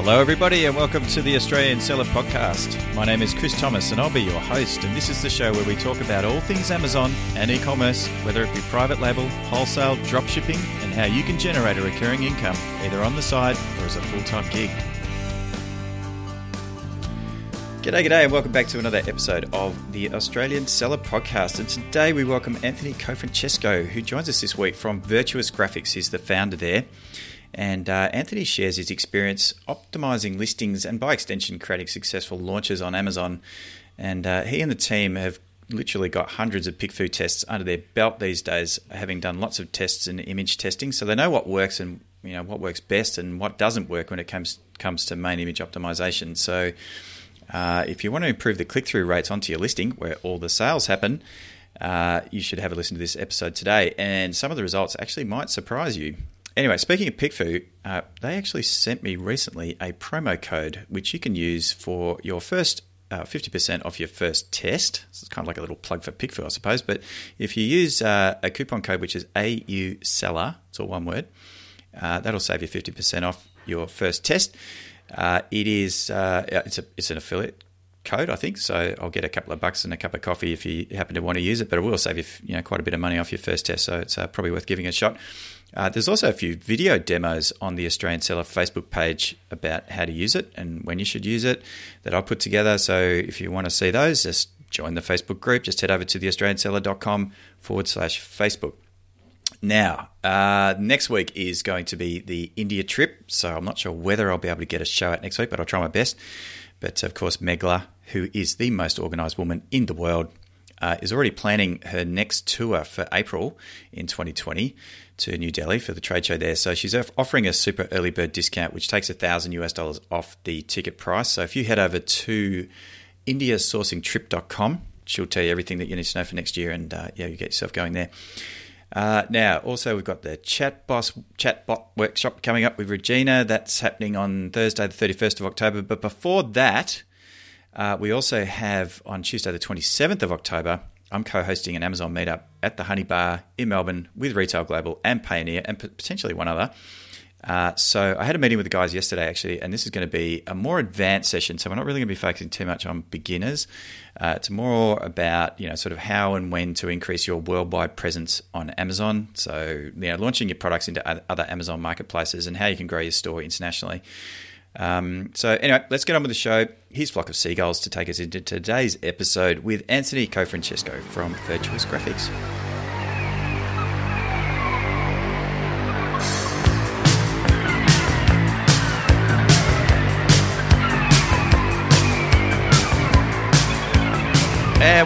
Hello, everybody, and welcome to the Australian Seller Podcast. My name is Chris Thomas, and I'll be your host. And this is the show where we talk about all things Amazon and e commerce, whether it be private label, wholesale, drop shipping, and how you can generate a recurring income either on the side or as a full time gig. G'day, g'day, and welcome back to another episode of the Australian Seller Podcast. And today we welcome Anthony Cofrancesco, who joins us this week from Virtuous Graphics. He's the founder there. And uh, Anthony shares his experience optimizing listings and, by extension, creating successful launches on Amazon. And uh, he and the team have literally got hundreds of PickFu tests under their belt these days, having done lots of tests and image testing, so they know what works and you know what works best and what doesn't work when it comes comes to main image optimization. So, uh, if you want to improve the click through rates onto your listing, where all the sales happen, uh, you should have a listen to this episode today. And some of the results actually might surprise you. Anyway, speaking of PickFu, uh, they actually sent me recently a promo code which you can use for your first uh, 50% off your first test. So it's kind of like a little plug for PickFu, I suppose. But if you use uh, a coupon code which is AU Seller, it's all one word, uh, that'll save you 50% off your first test. Uh, it is uh, it's a it's an affiliate code, I think. So I'll get a couple of bucks and a cup of coffee if you happen to want to use it. But it will save you you know quite a bit of money off your first test. So it's probably worth giving it a shot. Uh, there's also a few video demos on the Australian Seller Facebook page about how to use it and when you should use it that I put together. So if you want to see those, just join the Facebook group. Just head over to theaustralianseller.com forward slash Facebook. Now, uh, next week is going to be the India trip. So I'm not sure whether I'll be able to get a show out next week, but I'll try my best. But of course, Megla, who is the most organised woman in the world, uh, is already planning her next tour for April in 2020 to New Delhi for the trade show there. So she's offering a super early bird discount, which takes a thousand US dollars off the ticket price. So if you head over to indiasourcingtrip.com, she'll tell you everything that you need to know for next year, and uh, yeah, you get yourself going there. Uh, now, also we've got the chat boss chatbot workshop coming up with Regina. That's happening on Thursday, the thirty first of October. But before that, uh, we also have on Tuesday, the twenty seventh of October, I'm co hosting an Amazon meetup at the Honey Bar in Melbourne with Retail Global and Pioneer and potentially one other. Uh, so I had a meeting with the guys yesterday actually, and this is going to be a more advanced session. So we're not really going to be focusing too much on beginners. Uh, it's more about you know sort of how and when to increase your worldwide presence on Amazon. So you know launching your products into other Amazon marketplaces and how you can grow your store internationally. Um, so, anyway, let's get on with the show. Here's Flock of Seagulls to take us into today's episode with Anthony Cofrancesco from Virtuous Graphics.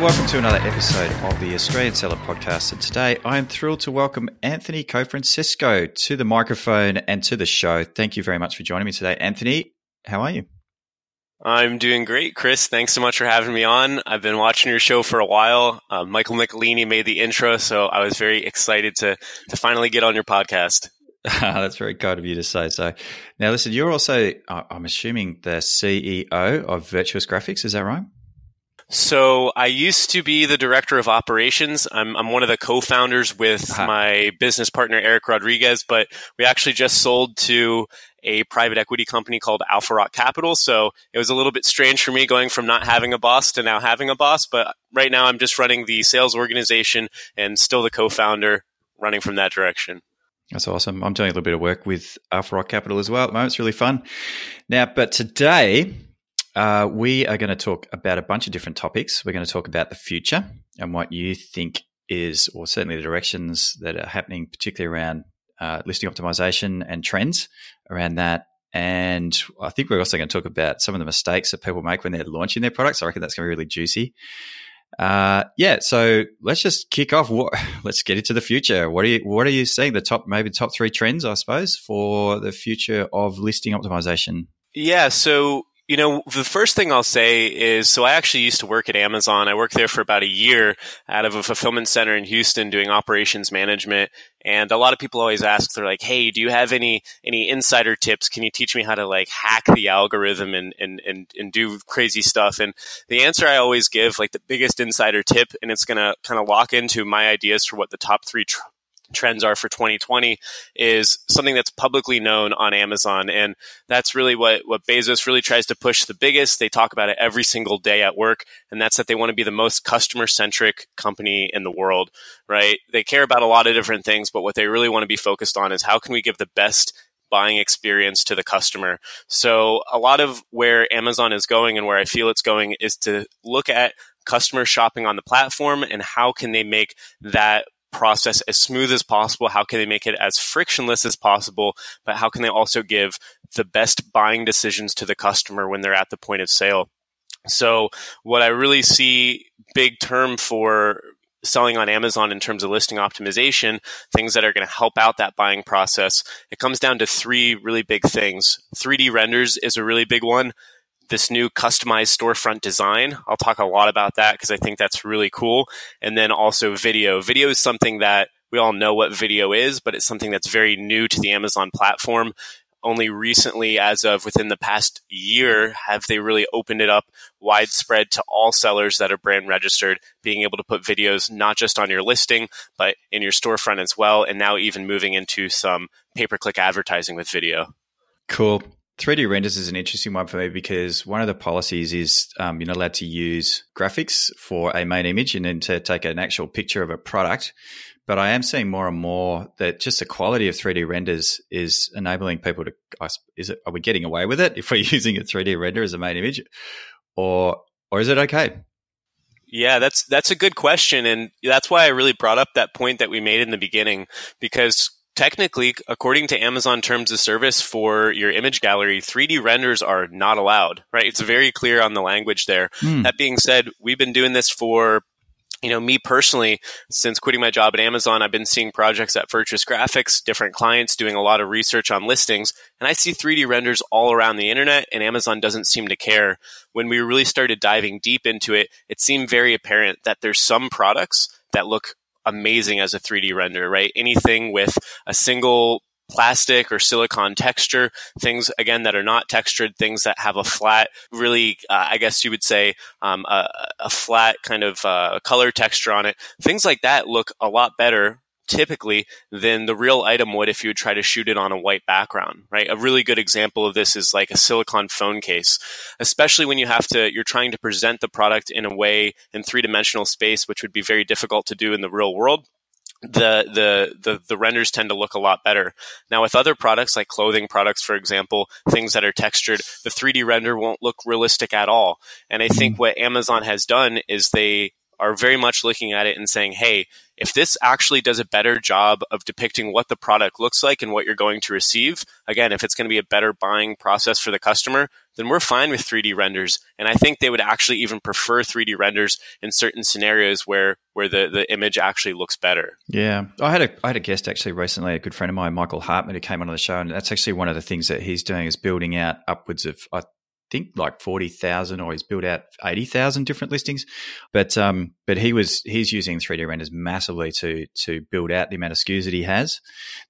Welcome to another episode of the Australian Seller Podcast. And today I am thrilled to welcome Anthony Cofrancesco to the microphone and to the show. Thank you very much for joining me today. Anthony, how are you? I'm doing great, Chris. Thanks so much for having me on. I've been watching your show for a while. Uh, Michael Michelini made the intro, so I was very excited to to finally get on your podcast. That's very kind of you to say. So, now listen, you're also, I'm assuming, the CEO of Virtuous Graphics. Is that right? So I used to be the director of operations. I'm, I'm one of the co-founders with uh-huh. my business partner Eric Rodriguez, but we actually just sold to a private equity company called Alpha Rock Capital. So it was a little bit strange for me going from not having a boss to now having a boss. But right now I'm just running the sales organization and still the co-founder running from that direction. That's awesome. I'm doing a little bit of work with Alpha Rock Capital as well at the moment. It's really fun. Now, but today uh, we are going to talk about a bunch of different topics. We're going to talk about the future and what you think is, or certainly the directions that are happening, particularly around uh, listing optimization and trends around that. And I think we're also going to talk about some of the mistakes that people make when they're launching their products. I reckon that's going to be really juicy. Uh, yeah, so let's just kick off. What, let's get into the future. What are you What are you seeing? The top, maybe top three trends, I suppose, for the future of listing optimization. Yeah. So you know, the first thing I'll say is so I actually used to work at Amazon. I worked there for about a year out of a fulfillment center in Houston doing operations management. And a lot of people always ask, they're like, Hey, do you have any, any insider tips? Can you teach me how to like hack the algorithm and, and, and, and do crazy stuff? And the answer I always give, like the biggest insider tip, and it's going to kind of lock into my ideas for what the top three tr- trends are for 2020 is something that's publicly known on Amazon. And that's really what, what Bezos really tries to push the biggest. They talk about it every single day at work. And that's that they want to be the most customer centric company in the world, right? They care about a lot of different things, but what they really want to be focused on is how can we give the best buying experience to the customer. So a lot of where Amazon is going and where I feel it's going is to look at customer shopping on the platform and how can they make that process as smooth as possible? How can they make it as frictionless as possible? But how can they also give the best buying decisions to the customer when they're at the point of sale? So what I really see big term for selling on Amazon in terms of listing optimization, things that are going to help out that buying process, it comes down to three really big things. 3D renders is a really big one this new customized storefront design. I'll talk a lot about that because I think that's really cool. And then also video. Video is something that we all know what video is, but it's something that's very new to the Amazon platform. Only recently, as of within the past year, have they really opened it up widespread to all sellers that are brand registered, being able to put videos not just on your listing, but in your storefront as well. And now even moving into some pay per click advertising with video. Cool. 3D renders is an interesting one for me because one of the policies is um, you're not allowed to use graphics for a main image and then to take an actual picture of a product. But I am seeing more and more that just the quality of 3D renders is enabling people to. Is it? Are we getting away with it if we're using a 3D render as a main image, or or is it okay? Yeah, that's that's a good question, and that's why I really brought up that point that we made in the beginning because technically, according to Amazon terms of service for your image gallery, 3D renders are not allowed, right? It's very clear on the language there. Mm. That being said, we've been doing this for you know, me personally, since quitting my job at Amazon, I've been seeing projects at Virtuous Graphics, different clients doing a lot of research on listings, and I see 3D renders all around the internet, and Amazon doesn't seem to care. When we really started diving deep into it, it seemed very apparent that there's some products that look amazing as a 3D render, right? Anything with a single plastic or silicon texture, things again that are not textured, things that have a flat, really, uh, I guess you would say, um, a, a, flat kind of uh, color texture on it. Things like that look a lot better typically than the real item would if you would try to shoot it on a white background, right? A really good example of this is like a silicon phone case, especially when you have to, you're trying to present the product in a way in three dimensional space, which would be very difficult to do in the real world. The, the the the renders tend to look a lot better. Now with other products like clothing products for example, things that are textured, the 3D render won't look realistic at all. And I think mm. what Amazon has done is they are very much looking at it and saying, hey, if this actually does a better job of depicting what the product looks like and what you're going to receive, again, if it's going to be a better buying process for the customer, then we're fine with 3D renders. And I think they would actually even prefer 3D renders in certain scenarios where where the, the image actually looks better. Yeah. I had a I had a guest actually recently, a good friend of mine, Michael Hartman, who came on the show, and that's actually one of the things that he's doing is building out upwards of I think like 40,000 or he's built out 80,000 different listings. But um, but he was he's using 3D renders massively to to build out the amount of SKUs that he has.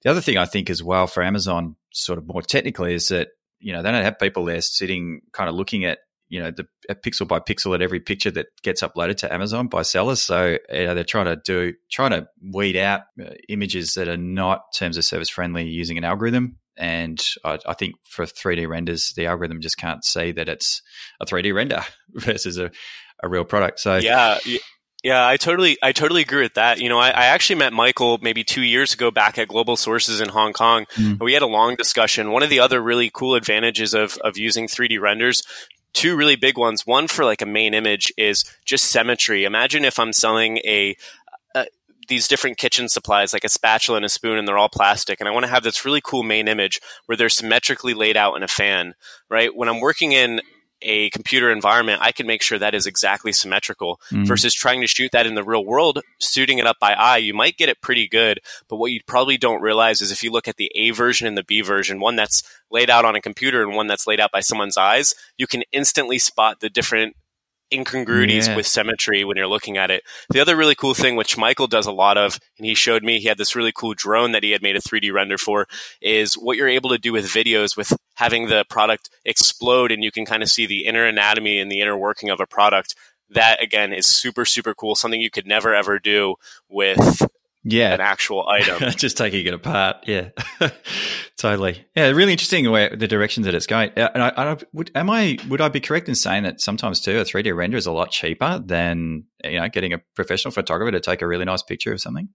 The other thing I think as well for Amazon sort of more technically is that you know they don't have people there sitting kind of looking at you know the pixel by pixel at every picture that gets uploaded to Amazon by sellers. So you know, they're trying to do trying to weed out uh, images that are not terms of service friendly using an algorithm and I, I, think for 3D renders, the algorithm just can't see that it's a 3D render versus a, a real product. So yeah, yeah, I totally, I totally agree with that. You know, I, I actually met Michael maybe two years ago back at Global Sources in Hong Kong. Mm. We had a long discussion. One of the other really cool advantages of of using 3D renders two really big ones. One for like a main image is just symmetry. Imagine if I'm selling a, these different kitchen supplies, like a spatula and a spoon, and they're all plastic. And I want to have this really cool main image where they're symmetrically laid out in a fan, right? When I'm working in a computer environment, I can make sure that is exactly symmetrical mm. versus trying to shoot that in the real world, shooting it up by eye. You might get it pretty good, but what you probably don't realize is if you look at the A version and the B version, one that's laid out on a computer and one that's laid out by someone's eyes, you can instantly spot the different incongruities yeah. with symmetry when you're looking at it. The other really cool thing, which Michael does a lot of, and he showed me, he had this really cool drone that he had made a 3D render for, is what you're able to do with videos with having the product explode and you can kind of see the inner anatomy and the inner working of a product. That again is super, super cool. Something you could never ever do with yeah. an actual item. Just taking it apart. Yeah, totally. Yeah, really interesting way the directions that it's going. Uh, and I, I would, am I would I be correct in saying that sometimes too a 3D render is a lot cheaper than you know getting a professional photographer to take a really nice picture of something?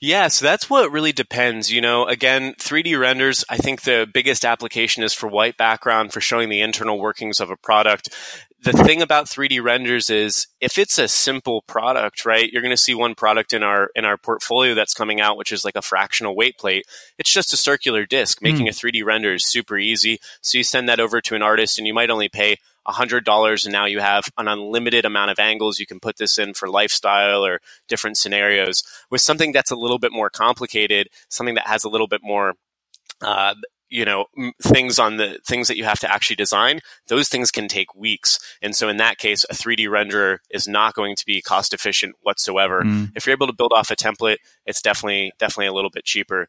Yeah, so that's what really depends. You know, again, 3D renders, I think the biggest application is for white background, for showing the internal workings of a product. The thing about 3D renders is if it's a simple product, right? You're going to see one product in our in our portfolio that's coming out which is like a fractional weight plate. It's just a circular disc. Making mm. a 3D render is super easy. So you send that over to an artist and you might only pay $100 and now you have an unlimited amount of angles you can put this in for lifestyle or different scenarios with something that's a little bit more complicated something that has a little bit more uh, you know things on the things that you have to actually design those things can take weeks. And so in that case a 3d renderer is not going to be cost efficient whatsoever. Mm. if you're able to build off a template it's definitely definitely a little bit cheaper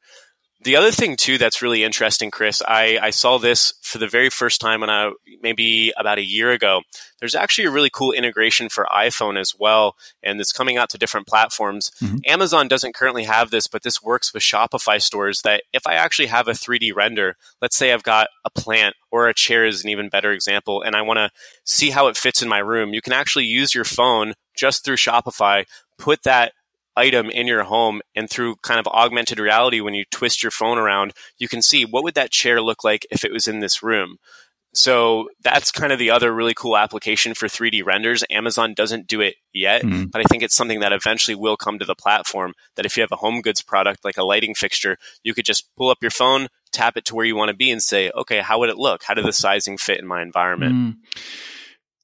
the other thing too that's really interesting, Chris, I, I saw this for the very first time when I maybe about a year ago. There's actually a really cool integration for iPhone as well, and it's coming out to different platforms. Mm-hmm. Amazon doesn't currently have this, but this works with Shopify stores. That if I actually have a 3D render, let's say I've got a plant or a chair is an even better example, and I want to see how it fits in my room, you can actually use your phone just through Shopify, put that item in your home and through kind of augmented reality when you twist your phone around you can see what would that chair look like if it was in this room so that's kind of the other really cool application for 3d renders amazon doesn't do it yet mm-hmm. but i think it's something that eventually will come to the platform that if you have a home goods product like a lighting fixture you could just pull up your phone tap it to where you want to be and say okay how would it look how did the sizing fit in my environment mm-hmm.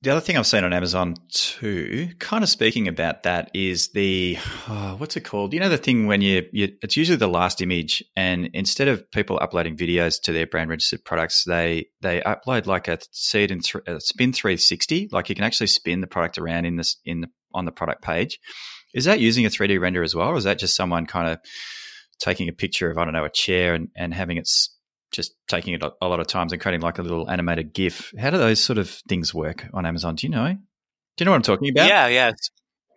The other thing I've seen on Amazon too, kind of speaking about that, is the oh, what's it called? You know, the thing when you, you, it's usually the last image, and instead of people uploading videos to their brand registered products, they they upload like a seed and th- a spin three sixty. Like you can actually spin the product around in this in the on the product page. Is that using a three D render as well, or is that just someone kind of taking a picture of I don't know a chair and, and having it just taking it a lot of times and creating like a little animated GIF. How do those sort of things work on Amazon? Do you know? Do you know what I'm talking about? Yeah, yeah.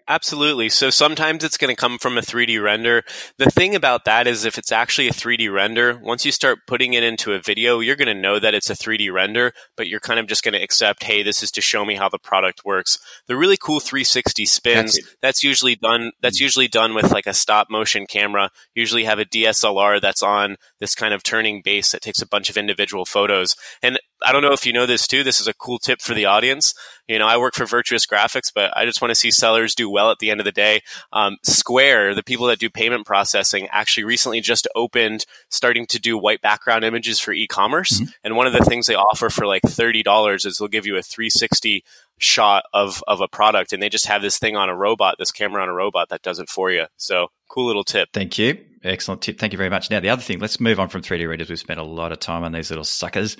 Absolutely. So sometimes it's going to come from a 3D render. The thing about that is if it's actually a 3D render, once you start putting it into a video, you're going to know that it's a 3D render, but you're kind of just going to accept, hey, this is to show me how the product works. The really cool 360 spins, that's, that's usually done that's mm-hmm. usually done with like a stop motion camera. usually have a DSLR that's on this kind of turning base that takes a bunch of individual photos. And I don't know if you know this too. This is a cool tip for the audience. You know, I work for Virtuous Graphics, but I just want to see sellers do well at the end of the day. Um, Square, the people that do payment processing, actually recently just opened, starting to do white background images for e-commerce. Mm-hmm. And one of the things they offer for like thirty dollars is they'll give you a 360 shot of of a product, and they just have this thing on a robot, this camera on a robot that does it for you. So cool little tip. Thank you. Excellent tip. Thank you very much. Now, the other thing, let's move on from 3D renders. We've spent a lot of time on these little suckers.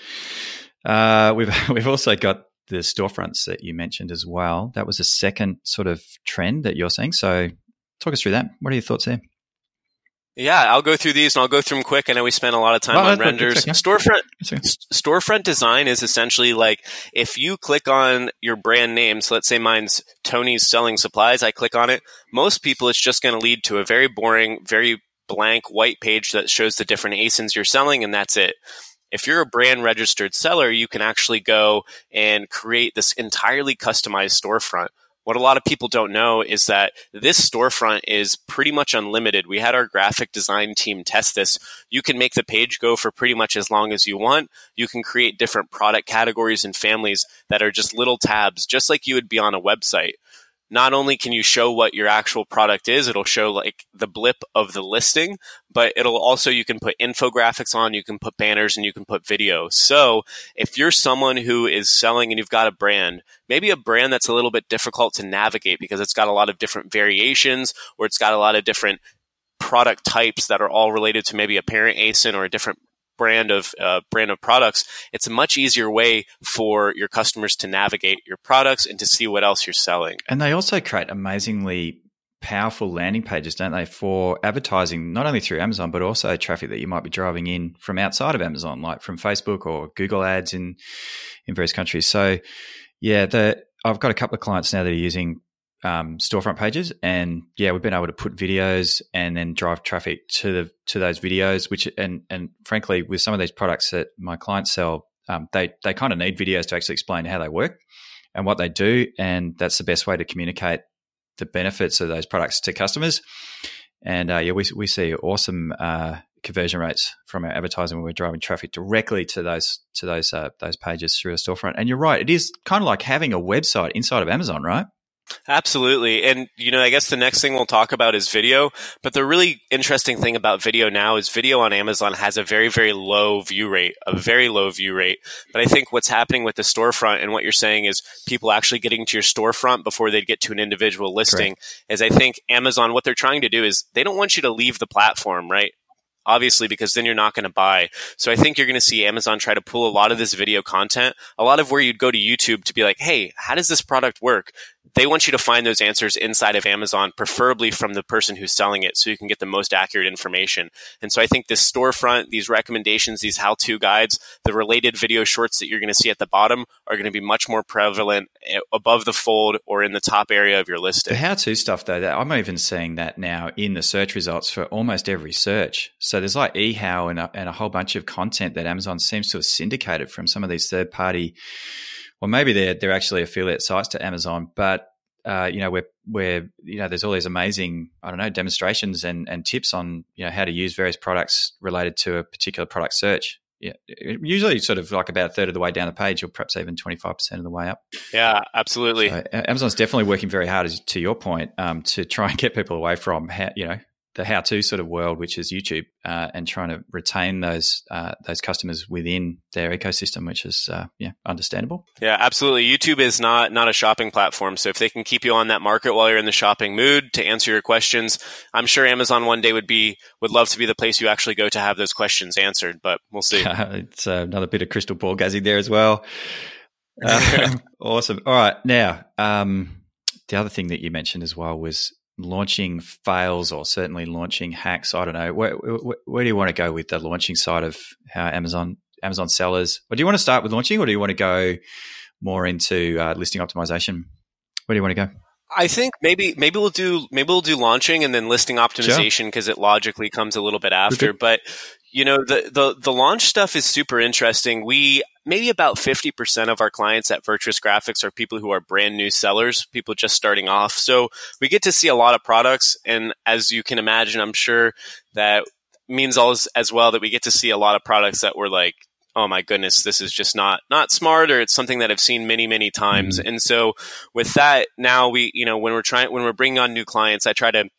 Uh, we've we've also got the storefronts that you mentioned as well. That was a second sort of trend that you're seeing. So, talk us through that. What are your thoughts there? Yeah, I'll go through these and I'll go through them quick. I know we spent a lot of time on renders. Okay. Storefront storefront design is essentially like if you click on your brand name. So let's say mine's Tony's Selling Supplies. I click on it. Most people, it's just going to lead to a very boring, very blank white page that shows the different ASINs you're selling, and that's it. If you're a brand registered seller, you can actually go and create this entirely customized storefront. What a lot of people don't know is that this storefront is pretty much unlimited. We had our graphic design team test this. You can make the page go for pretty much as long as you want. You can create different product categories and families that are just little tabs, just like you would be on a website not only can you show what your actual product is, it'll show like the blip of the listing, but it'll also, you can put infographics on, you can put banners, and you can put video. So if you're someone who is selling and you've got a brand, maybe a brand that's a little bit difficult to navigate because it's got a lot of different variations or it's got a lot of different product types that are all related to maybe a parent ASIN or a different brand of uh, brand of products, it's a much easier way for your customers to navigate your products and to see what else you're selling. And they also create amazingly powerful landing pages, don't they, for advertising not only through Amazon but also traffic that you might be driving in from outside of Amazon, like from Facebook or Google Ads in in various countries. So, yeah, the I've got a couple of clients now that are using um, storefront pages, and yeah, we've been able to put videos and then drive traffic to the to those videos. Which and and frankly, with some of these products that my clients sell, um, they they kind of need videos to actually explain how they work and what they do, and that's the best way to communicate the benefits of those products to customers. And uh, yeah, we we see awesome uh, conversion rates from our advertising when we're driving traffic directly to those to those uh, those pages through a storefront. And you're right, it is kind of like having a website inside of Amazon, right? Absolutely. And, you know, I guess the next thing we'll talk about is video. But the really interesting thing about video now is video on Amazon has a very, very low view rate, a very low view rate. But I think what's happening with the storefront and what you're saying is people actually getting to your storefront before they get to an individual listing Correct. is I think Amazon, what they're trying to do is they don't want you to leave the platform, right? obviously, because then you're not going to buy. So I think you're going to see Amazon try to pull a lot of this video content, a lot of where you'd go to YouTube to be like, hey, how does this product work? They want you to find those answers inside of Amazon, preferably from the person who's selling it, so you can get the most accurate information. And so I think this storefront, these recommendations, these how to guides, the related video shorts that you're going to see at the bottom are going to be much more prevalent eh, above the fold or in the top area of your listing. The how to stuff, though, I'm even seeing that now in the search results for almost every search. So there's like eHow and a, and a whole bunch of content that Amazon seems to have syndicated from some of these third party well, maybe they're they're actually affiliate sites to Amazon, but uh, you know, where where you know, there's all these amazing, I don't know, demonstrations and and tips on you know how to use various products related to a particular product search. Yeah, usually sort of like about a third of the way down the page, or perhaps even twenty five percent of the way up. Yeah, absolutely. So Amazon's definitely working very hard, as, to your point, um, to try and get people away from how, you know the how-to sort of world, which is YouTube, uh, and trying to retain those uh, those customers within their ecosystem, which is uh, yeah understandable. Yeah, absolutely. YouTube is not not a shopping platform, so if they can keep you on that market while you're in the shopping mood to answer your questions, I'm sure Amazon one day would be would love to be the place you actually go to have those questions answered. But we'll see. it's another bit of crystal ball gazing there as well. Um, awesome. All right, now um, the other thing that you mentioned as well was launching fails or certainly launching hacks. I don't know. Where, where, where, do you want to go with the launching side of how Amazon Amazon sellers? Or do you want to start with launching, or do you want to go more into uh, listing optimization? Where do you want to go? I think maybe maybe we'll do maybe we'll do launching and then listing optimization because sure. it logically comes a little bit after. But you know the, the the launch stuff is super interesting. We maybe about 50% of our clients at Virtuous Graphics are people who are brand new sellers, people just starting off. So we get to see a lot of products. And as you can imagine, I'm sure that means as, as well that we get to see a lot of products that were like, oh my goodness, this is just not not smart, or it's something that I've seen many many times. Mm-hmm. And so with that, now we you know when we're trying when we're bringing on new clients, I try to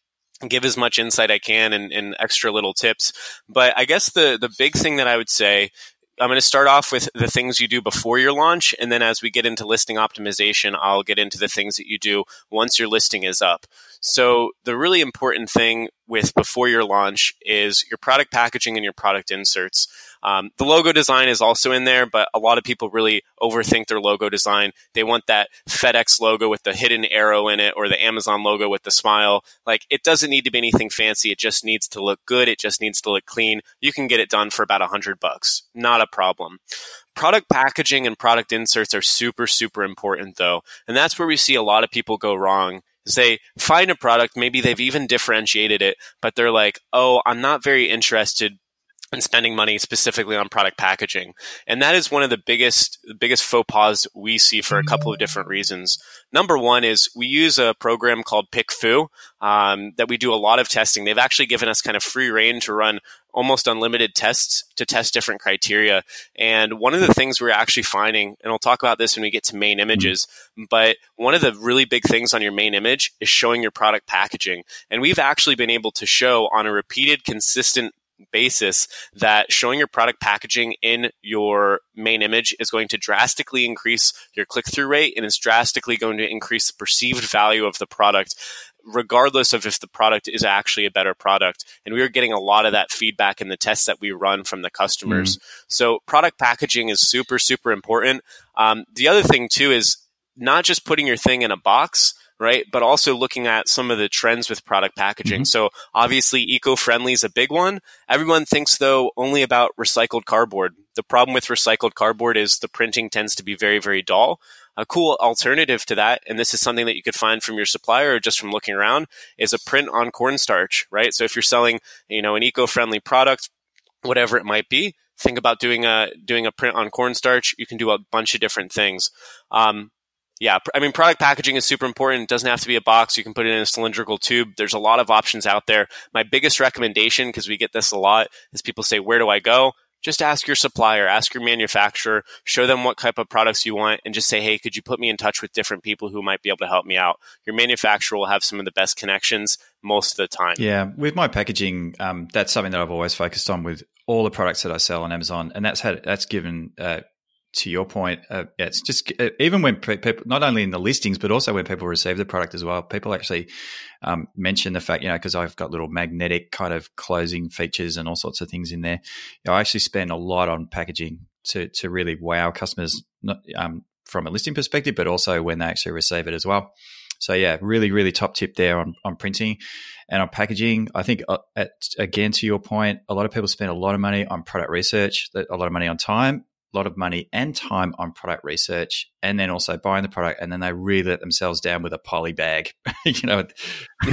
give as much insight I can and, and extra little tips. But I guess the the big thing that I would say I'm going to start off with the things you do before your launch. And then as we get into listing optimization, I'll get into the things that you do once your listing is up. So the really important thing with before your launch is your product packaging and your product inserts. Um, the logo design is also in there, but a lot of people really overthink their logo design. They want that FedEx logo with the hidden arrow in it or the Amazon logo with the smile. Like it doesn't need to be anything fancy. It just needs to look good. It just needs to look clean. You can get it done for about a hundred bucks. Not a problem. Product packaging and product inserts are super, super important though. And that's where we see a lot of people go wrong they find a product, maybe they've even differentiated it, but they're like, oh, I'm not very interested and spending money specifically on product packaging. And that is one of the biggest biggest faux pas we see for a couple of different reasons. Number one is we use a program called PickFu um, that we do a lot of testing. They've actually given us kind of free reign to run almost unlimited tests to test different criteria. And one of the things we're actually finding, and I'll talk about this when we get to main images, but one of the really big things on your main image is showing your product packaging. And we've actually been able to show on a repeated, consistent basis that showing your product packaging in your main image is going to drastically increase your click through rate and it's drastically going to increase the perceived value of the product regardless of if the product is actually a better product. And we are getting a lot of that feedback in the tests that we run from the customers. Mm-hmm. so product packaging is super super important. Um, the other thing too is not just putting your thing in a box right? But also looking at some of the trends with product packaging. Mm-hmm. So obviously eco-friendly is a big one. Everyone thinks though only about recycled cardboard. The problem with recycled cardboard is the printing tends to be very, very dull. A cool alternative to that, and this is something that you could find from your supplier or just from looking around, is a print on cornstarch, right? So if you're selling, you know, an eco-friendly product, whatever it might be, think about doing a doing a print on cornstarch. You can do a bunch of different things. Um, yeah, I mean, product packaging is super important. It doesn't have to be a box. You can put it in a cylindrical tube. There's a lot of options out there. My biggest recommendation, because we get this a lot, is people say, Where do I go? Just ask your supplier, ask your manufacturer, show them what type of products you want, and just say, Hey, could you put me in touch with different people who might be able to help me out? Your manufacturer will have some of the best connections most of the time. Yeah, with my packaging, um, that's something that I've always focused on with all the products that I sell on Amazon, and that's had that's given uh, to your point, uh, it's just uh, even when people, not only in the listings, but also when people receive the product as well, people actually um, mention the fact, you know, because I've got little magnetic kind of closing features and all sorts of things in there. You know, I actually spend a lot on packaging to to really wow customers, not, um, from a listing perspective, but also when they actually receive it as well. So yeah, really, really top tip there on, on printing and on packaging. I think uh, at, again to your point, a lot of people spend a lot of money on product research, a lot of money on time, lot of money and time on product research and then also buying the product and then they really let themselves down with a poly bag you know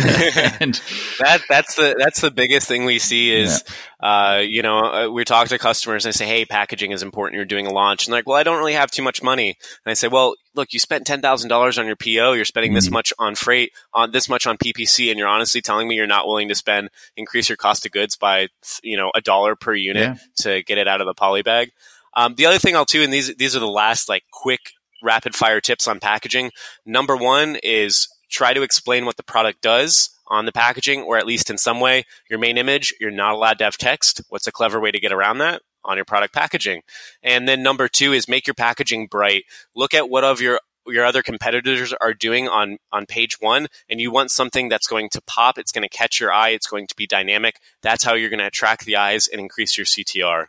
and that that's the that's the biggest thing we see is yeah. uh, you know uh, we talk to customers and they say hey packaging is important you're doing a launch and they're like well i don't really have too much money and i say well look you spent $10000 on your po you're spending mm-hmm. this much on freight on this much on ppc and you're honestly telling me you're not willing to spend increase your cost of goods by you know a dollar per unit yeah. to get it out of the poly bag um, the other thing I'll do, and these these are the last like quick rapid fire tips on packaging. Number one is try to explain what the product does on the packaging, or at least in some way. Your main image, you're not allowed to have text. What's a clever way to get around that? On your product packaging. And then number two is make your packaging bright. Look at what of your your other competitors are doing on on page one and you want something that's going to pop it's going to catch your eye it's going to be dynamic that's how you're going to attract the eyes and increase your ctr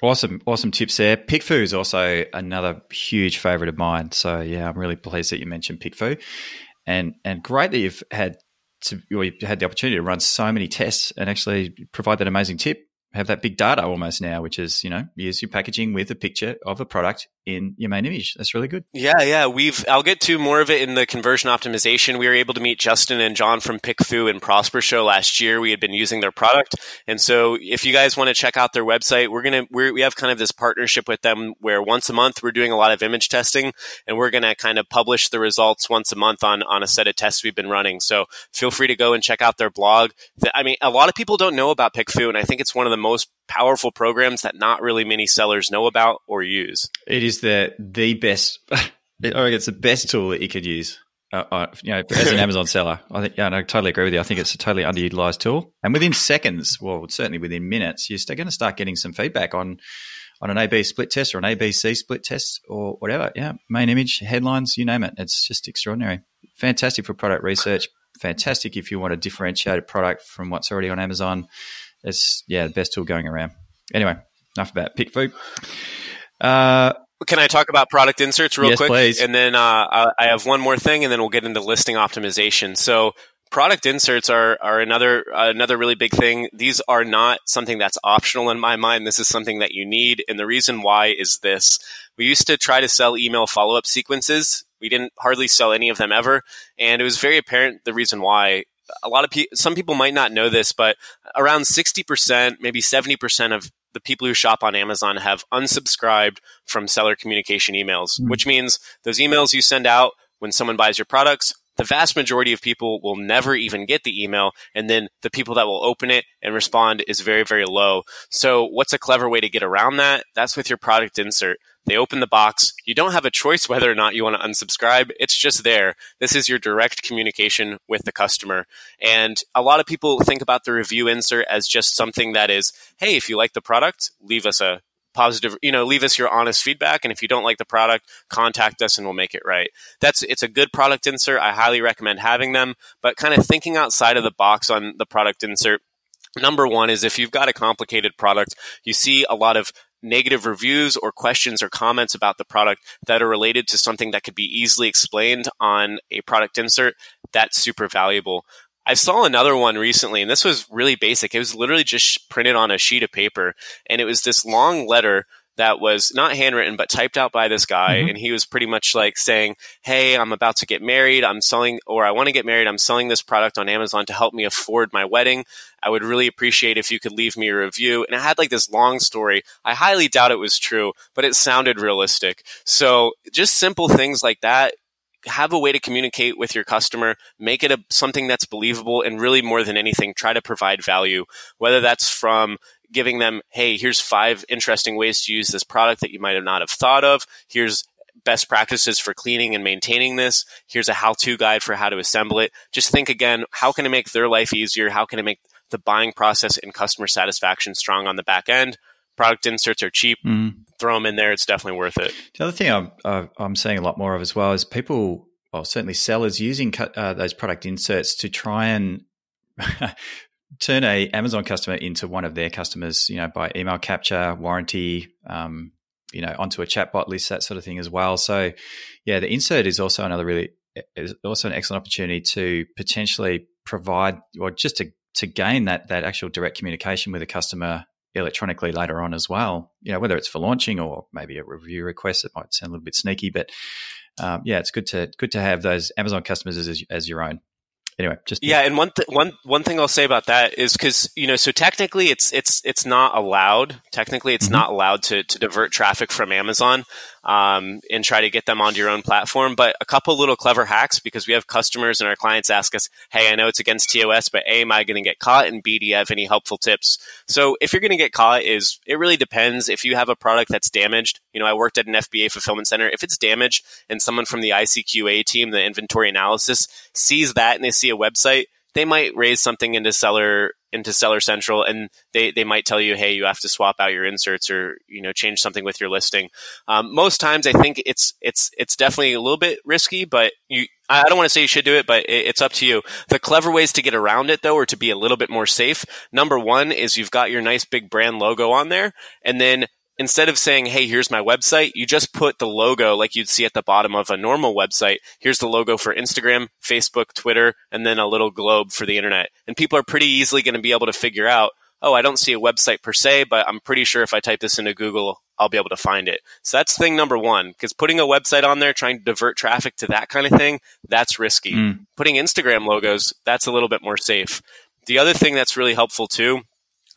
Awesome, awesome tips there. PickFu is also another huge favorite of mine. So yeah, I'm really pleased that you mentioned PickFu, and and great that you've had to or you've had the opportunity to run so many tests and actually provide that amazing tip have that big data almost now, which is, you know, use your packaging with a picture of a product in your main image. That's really good. Yeah, yeah. We've I'll get to more of it in the conversion optimization. We were able to meet Justin and John from PickFu and Prosper Show last year. We had been using their product. And so if you guys want to check out their website, we're gonna we're, we have kind of this partnership with them where once a month we're doing a lot of image testing and we're gonna kind of publish the results once a month on on a set of tests we've been running. So feel free to go and check out their blog. I mean, a lot of people don't know about PickFu, and I think it's one of the most powerful programs that not really many sellers know about or use. It is the the best. I think it's the best tool that you could use. Uh, uh, you know, as an Amazon seller, I think, yeah, I totally agree with you. I think it's a totally underutilized tool, and within seconds, well, certainly within minutes, you're going to start getting some feedback on on an A/B split test or an ABC split test or whatever. Yeah, main image, headlines, you name it. It's just extraordinary. Fantastic for product research. Fantastic if you want to differentiate a product from what's already on Amazon it's yeah the best tool going around. Anyway, enough about PickFu. Uh, Can I talk about product inserts real yes, quick? Please. And then uh, I have one more thing, and then we'll get into listing optimization. So product inserts are are another uh, another really big thing. These are not something that's optional in my mind. This is something that you need, and the reason why is this: we used to try to sell email follow up sequences. We didn't hardly sell any of them ever, and it was very apparent the reason why a lot of people, some people might not know this, but around 60%, maybe 70% of the people who shop on Amazon have unsubscribed from seller communication emails, mm which means those emails you send out when someone buys your products, the vast majority of people will never even get the email. And then the people that will open it and respond is very, very low. So what's a clever way to get around that? That's with your product insert. They open the box. You don't have a choice whether or not you want to unsubscribe. It's just there. This is your direct communication with the customer. And a lot of people think about the review insert as just something that is, hey, if you like the product, leave us a positive you know leave us your honest feedback and if you don't like the product contact us and we'll make it right that's it's a good product insert i highly recommend having them but kind of thinking outside of the box on the product insert Number one is if you've got a complicated product, you see a lot of negative reviews or questions or comments about the product that are related to something that could be easily explained on a product insert, that's super valuable. I saw another one recently, and this was really basic. It was literally just printed on a sheet of paper, and it was this long letter that was not handwritten but typed out by this guy mm-hmm. and he was pretty much like saying hey i'm about to get married. I'm selling or i want to get married. I'm selling this product on amazon to help me afford my wedding. I would really appreciate if you could leave me a review. And it had like this long story. I highly doubt it was true but it sounded realistic. So just simple things like that have a way to communicate with your customer, make it a, something that's believable, and really more than anything, try to provide value. Whether that's from giving them, hey, here's five interesting ways to use this product that you might have not have thought of. Here's best practices for cleaning and maintaining this. Here's a how-to guide for how to assemble it. Just think again, how can I make their life easier? How can I make the buying process and customer satisfaction strong on the back end? Product inserts are cheap. Mm throw them in there. It's definitely worth it. The other thing I'm, I'm seeing a lot more of as well is people, well, certainly sellers using uh, those product inserts to try and turn a Amazon customer into one of their customers, you know, by email capture, warranty, um, you know, onto a chatbot list, that sort of thing as well. So, yeah, the insert is also another really, is also an excellent opportunity to potentially provide or just to to gain that that actual direct communication with a customer electronically later on as well. You know, whether it's for launching or maybe a review request, it might sound a little bit sneaky, but um, yeah, it's good to good to have those Amazon customers as, as your own anyway, just yeah. And one th- one one thing I'll say about that is because you know, so technically it's it's it's not allowed. Technically, it's mm-hmm. not allowed to to divert traffic from Amazon um, and try to get them onto your own platform. But a couple little clever hacks because we have customers and our clients ask us, "Hey, I know it's against TOS, but A, am I going to get caught? And B, do you have any helpful tips?" So if you're going to get caught, is it really depends. If you have a product that's damaged, you know, I worked at an FBA fulfillment center. If it's damaged and someone from the ICQA team, the inventory analysis, sees that and they see a website, they might raise something into seller into seller central and they, they might tell you hey you have to swap out your inserts or you know change something with your listing. Um, most times i think it's it's it's definitely a little bit risky but you i don't want to say you should do it but it, it's up to you. The clever ways to get around it though or to be a little bit more safe number one is you've got your nice big brand logo on there and then instead of saying, hey, here's my website, you just put the logo like you'd see at the bottom of a normal website. Here's the logo for Instagram, Facebook, Twitter, and then a little globe for the internet. And people are pretty easily going to be able to figure out, oh, I don't see a website per se, but I'm pretty sure if I type this into Google, I'll be able to find it. So that's thing number one, because putting a website on there, trying to divert traffic to that kind of thing, that's risky. Mm. Putting Instagram logos, that's a little bit more safe. The other thing that's really helpful too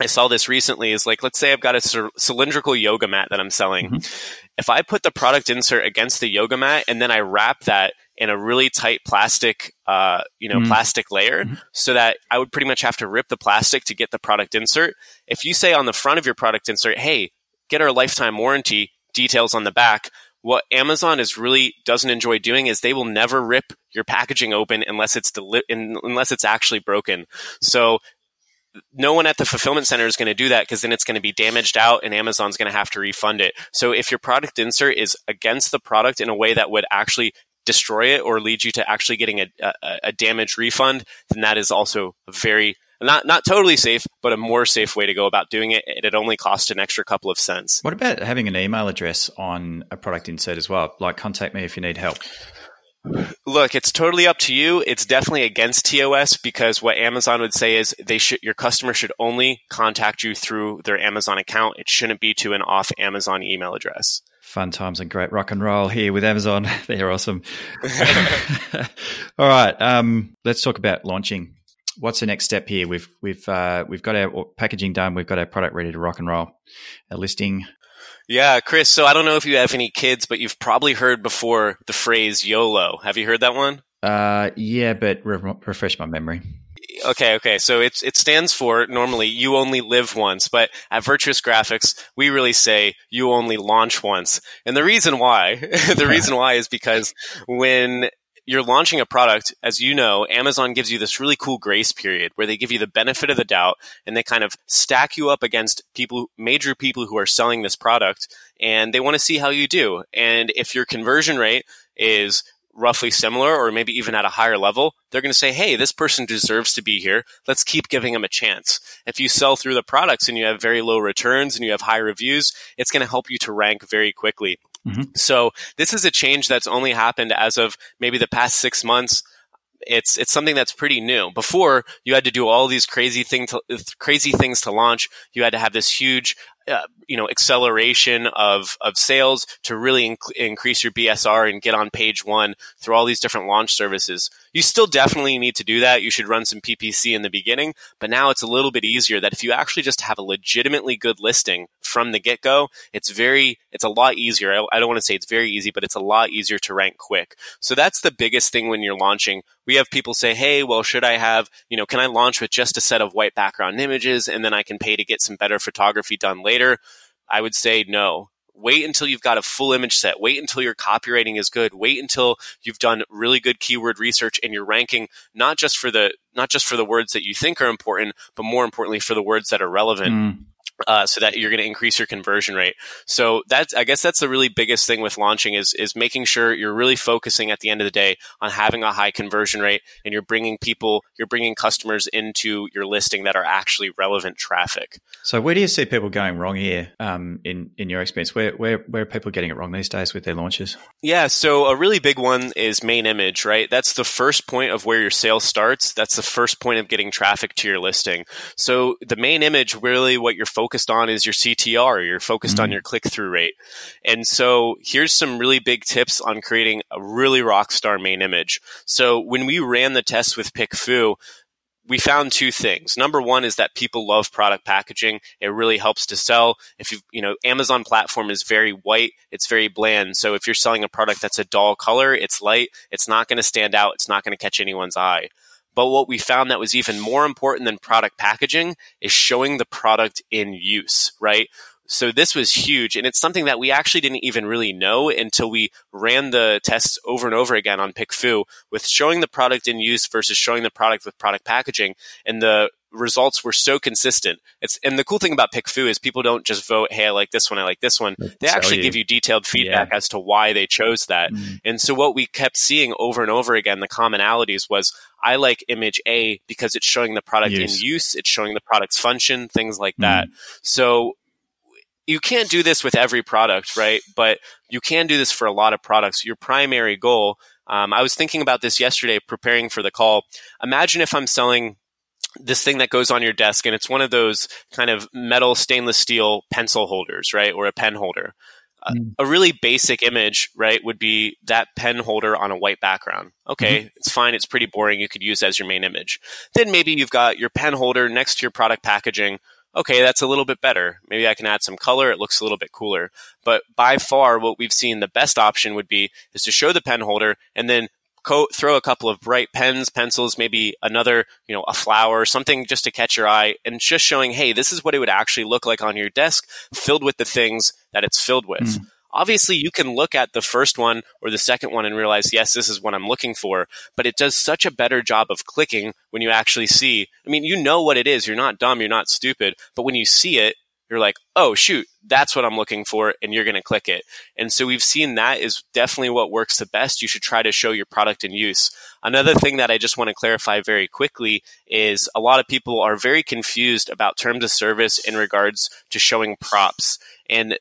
I saw this recently is like, let's say I've got a cylindrical yoga mat that I'm selling. Mm-hmm. If I put the product insert against the yoga mat and then I wrap that in a really tight plastic, uh, you know, mm-hmm. plastic layer mm-hmm. so that I would pretty much have to rip the plastic to get the product insert. If you say on the front of your product insert, Hey, get our lifetime warranty details on the back. What Amazon is really doesn't enjoy doing is they will never rip your packaging open unless it's deli- unless it's actually broken. So no one at the fulfillment center is going to do that because then it's going to be damaged out and Amazon's going to have to refund it. So if your product insert is against the product in a way that would actually destroy it or lead you to actually getting a, a, a damage refund, then that is also very not not totally safe, but a more safe way to go about doing it. It only cost an extra couple of cents. What about having an email address on a product insert as well? Like contact me if you need help. Look, it's totally up to you. It's definitely against TOS because what Amazon would say is they should your customer should only contact you through their Amazon account. It shouldn't be to an off Amazon email address. Fun times and great rock and roll here with Amazon. They're awesome. All right, um, let's talk about launching. What's the next step here? We've we've uh, we've got our packaging done. We've got our product ready to rock and roll. A listing yeah, Chris. So I don't know if you have any kids, but you've probably heard before the phrase YOLO. Have you heard that one? Uh, yeah, but re- refresh my memory. Okay, okay. So it's it stands for normally you only live once, but at Virtuous Graphics we really say you only launch once. And the reason why, the reason why is because when you're launching a product, as you know, Amazon gives you this really cool grace period where they give you the benefit of the doubt and they kind of stack you up against people, major people who are selling this product and they want to see how you do. And if your conversion rate is roughly similar or maybe even at a higher level, they're going to say, Hey, this person deserves to be here. Let's keep giving them a chance. If you sell through the products and you have very low returns and you have high reviews, it's going to help you to rank very quickly. Mm-hmm. So this is a change that's only happened as of maybe the past six months it's it's something that's pretty new. Before you had to do all these crazy thing to, crazy things to launch. You had to have this huge uh, you know acceleration of of sales to really inc- increase your BSR and get on page one through all these different launch services. You still definitely need to do that. You should run some PPC in the beginning, but now it's a little bit easier that if you actually just have a legitimately good listing from the get go, it's very it's a lot easier. I, I don't want to say it's very easy, but it's a lot easier to rank quick. So that's the biggest thing when you're launching. We have people say, "Hey, well, should I have you know can I launch with just a set of white background images and then I can pay to get some better photography done later?" later, I would say no. Wait until you've got a full image set. Wait until your copywriting is good. Wait until you've done really good keyword research and you're ranking not just for the not just for the words that you think are important, but more importantly for the words that are relevant. Mm uh, so that you're going to increase your conversion rate. So that's, I guess that's the really biggest thing with launching is, is making sure you're really focusing at the end of the day on having a high conversion rate and you're bringing people, you're bringing customers into your listing that are actually relevant traffic. So where do you see people going wrong here um, in, in your experience? Where, where, where are people getting it wrong these days with their launches? Yeah. So a really big one is main image, right? That's the first point of where your sales starts. That's the first point of getting traffic to your listing. So the main image, really what you're focused focused on is your CTR, you're focused mm-hmm. on your click through rate. And so here's some really big tips on creating a really rock star main image. So when we ran the test with PickFu, we found two things. Number one is that people love product packaging. It really helps to sell. If you, you know, Amazon platform is very white. It's very bland. So if you're selling a product that's a dull color, it's light, it's not going to stand out. It's not going to catch anyone's eye. But what we found that was even more important than product packaging is showing the product in use, right? So this was huge. And it's something that we actually didn't even really know until we ran the tests over and over again on PickFu with showing the product in use versus showing the product with product packaging. And the results were so consistent. It's and the cool thing about PickFu is people don't just vote, "Hey, I like this one, I like this one." They actually you. give you detailed feedback yeah. as to why they chose that. Mm. And so what we kept seeing over and over again, the commonalities was I like image A because it's showing the product in use, it's showing the product's function, things like mm. that. So you can't do this with every product, right? But you can do this for a lot of products. Your primary goal um, I was thinking about this yesterday, preparing for the call. Imagine if I'm selling this thing that goes on your desk and it's one of those kind of metal stainless steel pencil holders, right? Or a pen holder. Mm. A really basic image, right, would be that pen holder on a white background. Okay, mm-hmm. it's fine. It's pretty boring. You could use as your main image. Then maybe you've got your pen holder next to your product packaging. Okay, that's a little bit better. Maybe I can add some color. It looks a little bit cooler. But by far, what we've seen the best option would be is to show the pen holder and then co- throw a couple of bright pens, pencils, maybe another, you know, a flower, something just to catch your eye, and just showing, hey, this is what it would actually look like on your desk, filled with the things that it's filled with. Mm. Obviously, you can look at the first one or the second one and realize, yes, this is what I'm looking for. But it does such a better job of clicking when you actually see. I mean, you know what it is. You're not dumb. You're not stupid. But when you see it, you're like, oh, shoot, that's what I'm looking for. And you're going to click it. And so we've seen that is definitely what works the best. You should try to show your product in use. Another thing that I just want to clarify very quickly is a lot of people are very confused about terms of service in regards to showing props. And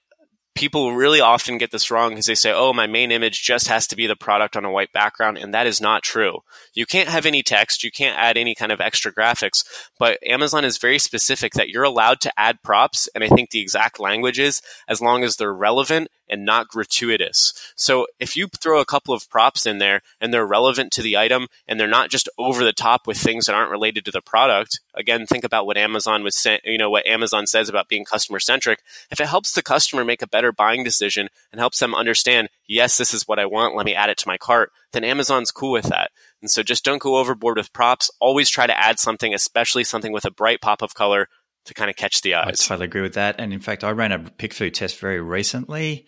people really often get this wrong because they say, oh, my main image just has to be the product on a white background. And that is not true. You can't have any text. You can't add any kind of extra graphics. But Amazon is very specific that you're allowed to add props. And I think the exact language is as long as they're relevant and not gratuitous. So if you throw a couple of props in there and they're relevant to the item and they're not just over the top with things that aren't related to the product, again, think about what Amazon was saying, you know, what Amazon says about being customer centric. If it helps the customer make a better buying decision and helps them understand, yes, this is what I want, let me add it to my cart, then Amazon's cool with that. And so just don't go overboard with props. Always try to add something, especially something with a bright pop of color to kind of catch the eyes. I totally agree with that. And in fact, I ran a PickFu test very recently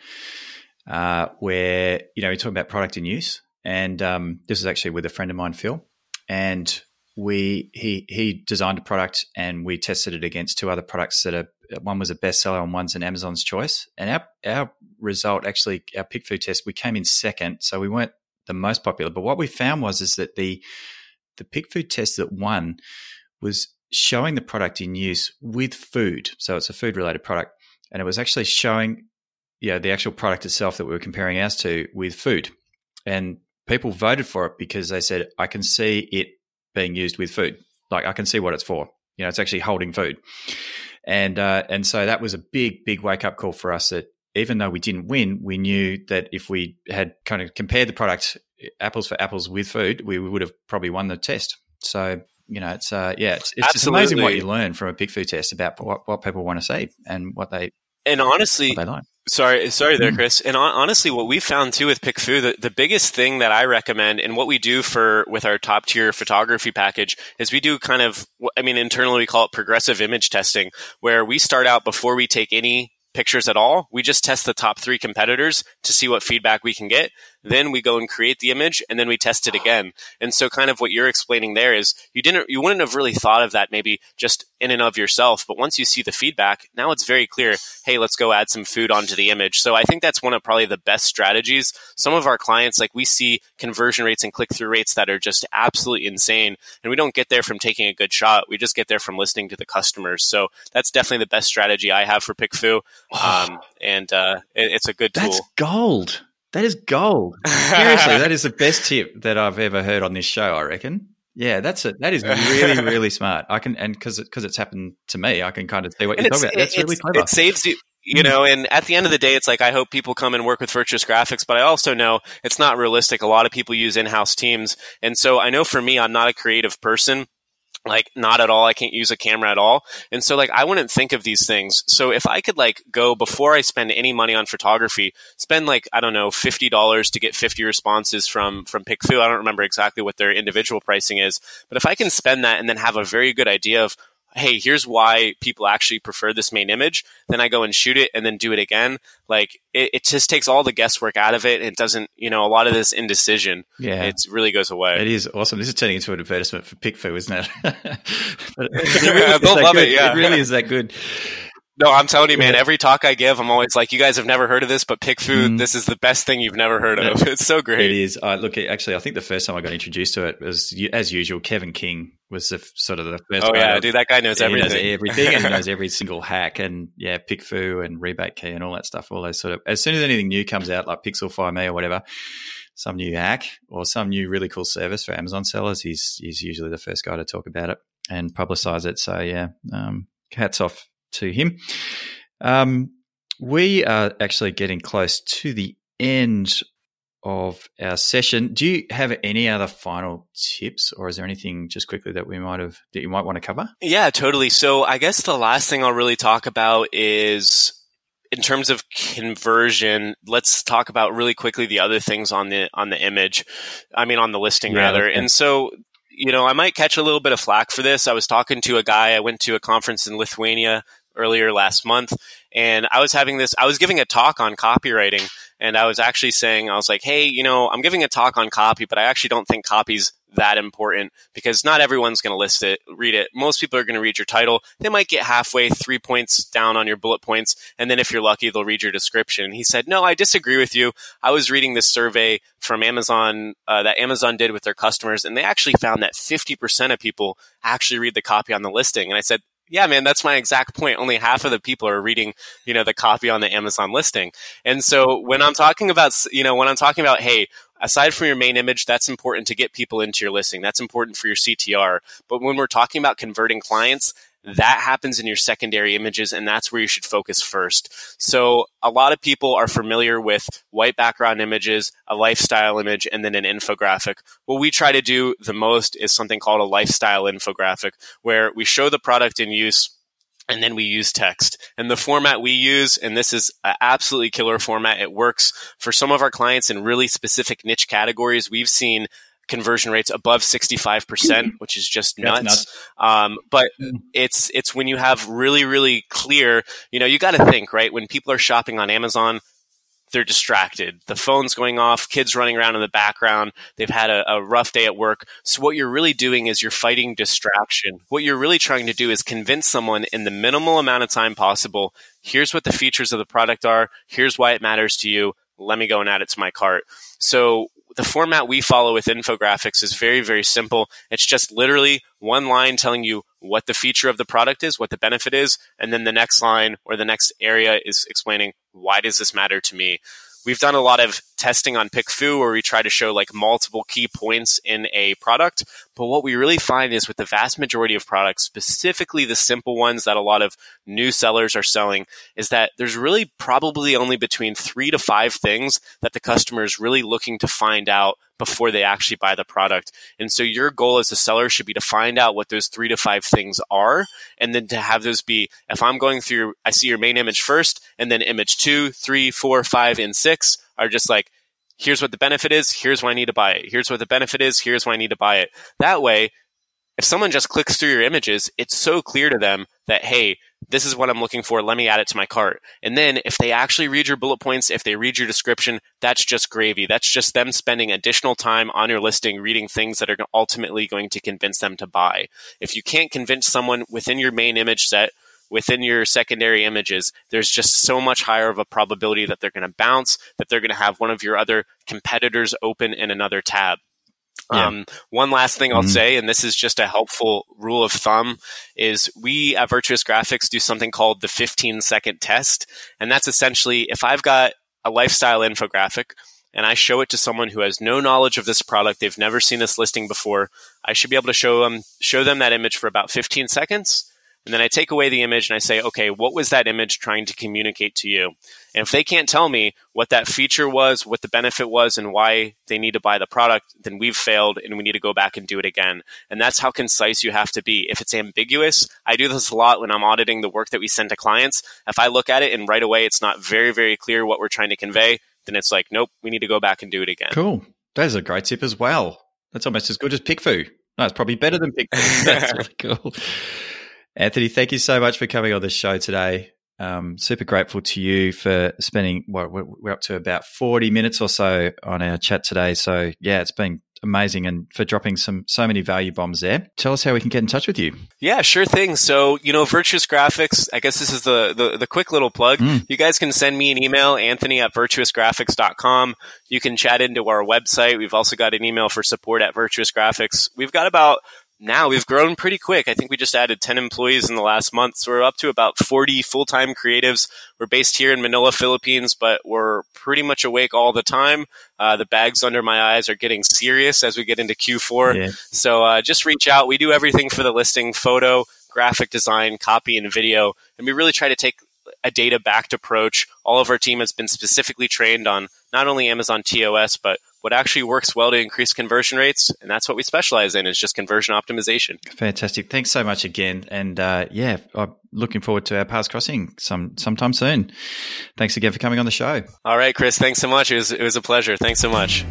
uh, where, you know, we're talking about product in use. And um, this is actually with a friend of mine, Phil. And we he he designed a product and we tested it against two other products that are one was a bestseller and one's an Amazon's choice. And our our result actually our PickFu test we came in second, so we weren't the most popular. But what we found was is that the the PickFu test that won was showing the product in use with food. So it's a food related product, and it was actually showing, yeah, the actual product itself that we were comparing ours to with food, and people voted for it because they said, I can see it being used with food. Like I can see what it's for. You know, it's actually holding food. And uh, and so that was a big, big wake up call for us that even though we didn't win, we knew that if we had kind of compared the product apples for apples with food, we would have probably won the test. So you know, it's uh, yeah, it's, it's just amazing what you learn from a PickFu test about what, what people want to see and what they and honestly, they like. Sorry, sorry there, mm. Chris. And honestly, what we found too with PickFu, the, the biggest thing that I recommend and what we do for with our top tier photography package is we do kind of, I mean, internally we call it progressive image testing, where we start out before we take any pictures at all. We just test the top three competitors to see what feedback we can get. Then we go and create the image and then we test it again. And so kind of what you're explaining there is you didn't, you wouldn't have really thought of that maybe just in and of yourself. But once you see the feedback, now it's very clear, hey, let's go add some food onto the image. So I think that's one of probably the best strategies. Some of our clients, like we see conversion rates and click through rates that are just absolutely insane. And we don't get there from taking a good shot. We just get there from listening to the customers. So that's definitely the best strategy I have for PickFu. Um, and uh, it, it's a good tool. That's gold. That is gold. Seriously, that is the best tip that I've ever heard on this show. I reckon. Yeah, that's it. That is really, really smart. I can, and because because it's happened to me, I can kind of see what and you're talking about. That's really clever. It saves you. You hmm. know, and at the end of the day, it's like I hope people come and work with Virtuous Graphics, but I also know it's not realistic. A lot of people use in-house teams, and so I know for me, I'm not a creative person like not at all i can't use a camera at all. And so like i wouldn't think of these things. So if i could like go before i spend any money on photography spend like i don't know $50 to get 50 responses from from PickFu i don't remember exactly what their individual pricing is but if i can spend that and then have a very good idea of hey, here's why people actually prefer this main image. Then I go and shoot it and then do it again. Like it, it just takes all the guesswork out of it. It doesn't, you know, a lot of this indecision. Yeah, it really goes away. It is awesome. This is turning into an advertisement for PickFu, isn't it? but really They'll love good. it. Yeah, it really is that good. No, I'm telling you, man. Every talk I give, I'm always like, "You guys have never heard of this, but PickFu. Mm. This is the best thing you've never heard of. It's so great." It is. Uh, look, actually, I think the first time I got introduced to it was, as usual, Kevin King was the sort of the first. Oh yeah, dude, that guy knows everything. Knows everything, and he knows every single hack, and yeah, PickFu and rebate key and all that stuff. All those sort of. As soon as anything new comes out, like Pixel Me or whatever, some new hack or some new really cool service for Amazon sellers, he's he's usually the first guy to talk about it and publicize it. So yeah, um, hats off to him. Um, we are actually getting close to the end of our session. Do you have any other final tips, or is there anything just quickly that we might have that you might want to cover? Yeah, totally. So I guess the last thing I'll really talk about is in terms of conversion, let's talk about really quickly the other things on the on the image. I mean on the listing yeah, rather. Okay. And so you know, I might catch a little bit of flack for this. I was talking to a guy, I went to a conference in Lithuania earlier last month and I was having this I was giving a talk on copywriting and I was actually saying I was like, "Hey, you know, I'm giving a talk on copy, but I actually don't think copy's that important because not everyone's going to list it, read it. Most people are going to read your title. They might get halfway, three points down on your bullet points, and then if you're lucky, they'll read your description. He said, "No, I disagree with you. I was reading this survey from Amazon uh, that Amazon did with their customers, and they actually found that 50% of people actually read the copy on the listing." And I said, yeah, man, that's my exact point. Only half of the people are reading, you know, the copy on the Amazon listing. And so when I'm talking about, you know, when I'm talking about, hey, aside from your main image, that's important to get people into your listing. That's important for your CTR. But when we're talking about converting clients, that happens in your secondary images and that's where you should focus first. So a lot of people are familiar with white background images, a lifestyle image, and then an infographic. What we try to do the most is something called a lifestyle infographic where we show the product in use and then we use text. And the format we use, and this is an absolutely killer format, it works for some of our clients in really specific niche categories. We've seen conversion rates above 65%, mm-hmm. which is just nuts. nuts. Um, but mm. it's, it's when you have really, really clear, you know, you got to think, right? When people are shopping on Amazon, they're distracted. The phone's going off, kids running around in the background. They've had a, a, rough day at work. So, what you're really doing is you're fighting distraction. What you're really trying to do is convince someone in the minimal amount of time possible here's what the features of the product are, here's why it matters to you. Let me go and add it to my cart. So, the format we follow with infographics is very, very simple. It's just literally one line telling you what the feature of the product is, what the benefit is, and then the next line or the next area is explaining why does this matter to me. We've done a lot of testing on PickFu where we try to show like multiple key points in a product. But what we really find is with the vast majority of products, specifically the simple ones that a lot of new sellers are selling, is that there's really probably only between three to five things that the customer is really looking to find out before they actually buy the product. And so your goal as a seller should be to find out what those three to five things are. And then to have those be, if I'm going through, I see your main image first, and then image two, three, four, five, and six are just like, here's what the benefit is, here's why I need to buy it. Here's what the benefit is, here's why I need to buy it. That way, if someone just clicks through your images, it's so clear to them that, hey, this is what I'm looking for. Let me add it to my cart. And then if they actually read your bullet points, if they read your description, that's just gravy. That's just them spending additional time on your listing reading things that are ultimately going to convince them to buy. If you can't convince someone within your main image set, within your secondary images, there's just so much higher of a probability that they're going to bounce, that they're going to have one of your other competitors open in another tab. Yeah. Um, one last thing I'll mm-hmm. say, and this is just a helpful rule of thumb, is we at Virtuous Graphics do something called the 15 second test. And that's essentially if I've got a lifestyle infographic and I show it to someone who has no knowledge of this product, they've never seen this listing before, I should be able to show them, show them that image for about 15 seconds. And then I take away the image and I say, okay, what was that image trying to communicate to you? And if they can't tell me what that feature was, what the benefit was, and why they need to buy the product, then we've failed and we need to go back and do it again. And that's how concise you have to be. If it's ambiguous, I do this a lot when I'm auditing the work that we send to clients. If I look at it and right away it's not very, very clear what we're trying to convey, then it's like, nope, we need to go back and do it again. Cool. That is a great tip as well. That's almost as good as PickFu. No, it's probably better than PickFu. That's really cool. Anthony, thank you so much for coming on the show today. Um, super grateful to you for spending what we're up to about 40 minutes or so on our chat today. So yeah, it's been amazing and for dropping some so many value bombs there. Tell us how we can get in touch with you. Yeah, sure thing. So, you know, Virtuous Graphics, I guess this is the the, the quick little plug. Mm. You guys can send me an email, Anthony at virtuousgraphics.com. You can chat into our website. We've also got an email for support at Virtuous Graphics. We've got about now we've grown pretty quick. I think we just added 10 employees in the last month. So we're up to about 40 full time creatives. We're based here in Manila, Philippines, but we're pretty much awake all the time. Uh, the bags under my eyes are getting serious as we get into Q4. Yeah. So uh, just reach out. We do everything for the listing photo, graphic design, copy, and video. And we really try to take a data backed approach. All of our team has been specifically trained on not only Amazon TOS, but what actually works well to increase conversion rates, and that's what we specialize in is just conversion optimization. Fantastic! Thanks so much again, and uh, yeah, I'm looking forward to our paths crossing some sometime soon. Thanks again for coming on the show. All right, Chris. Thanks so much. It was it was a pleasure. Thanks so much.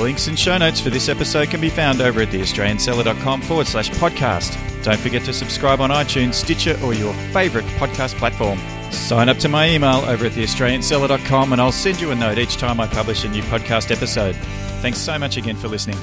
Links and show notes for this episode can be found over at theaustralianseller.com forward slash podcast. Don't forget to subscribe on iTunes, Stitcher, or your favourite podcast platform. Sign up to my email over at theaustralianseller.com and I'll send you a note each time I publish a new podcast episode. Thanks so much again for listening.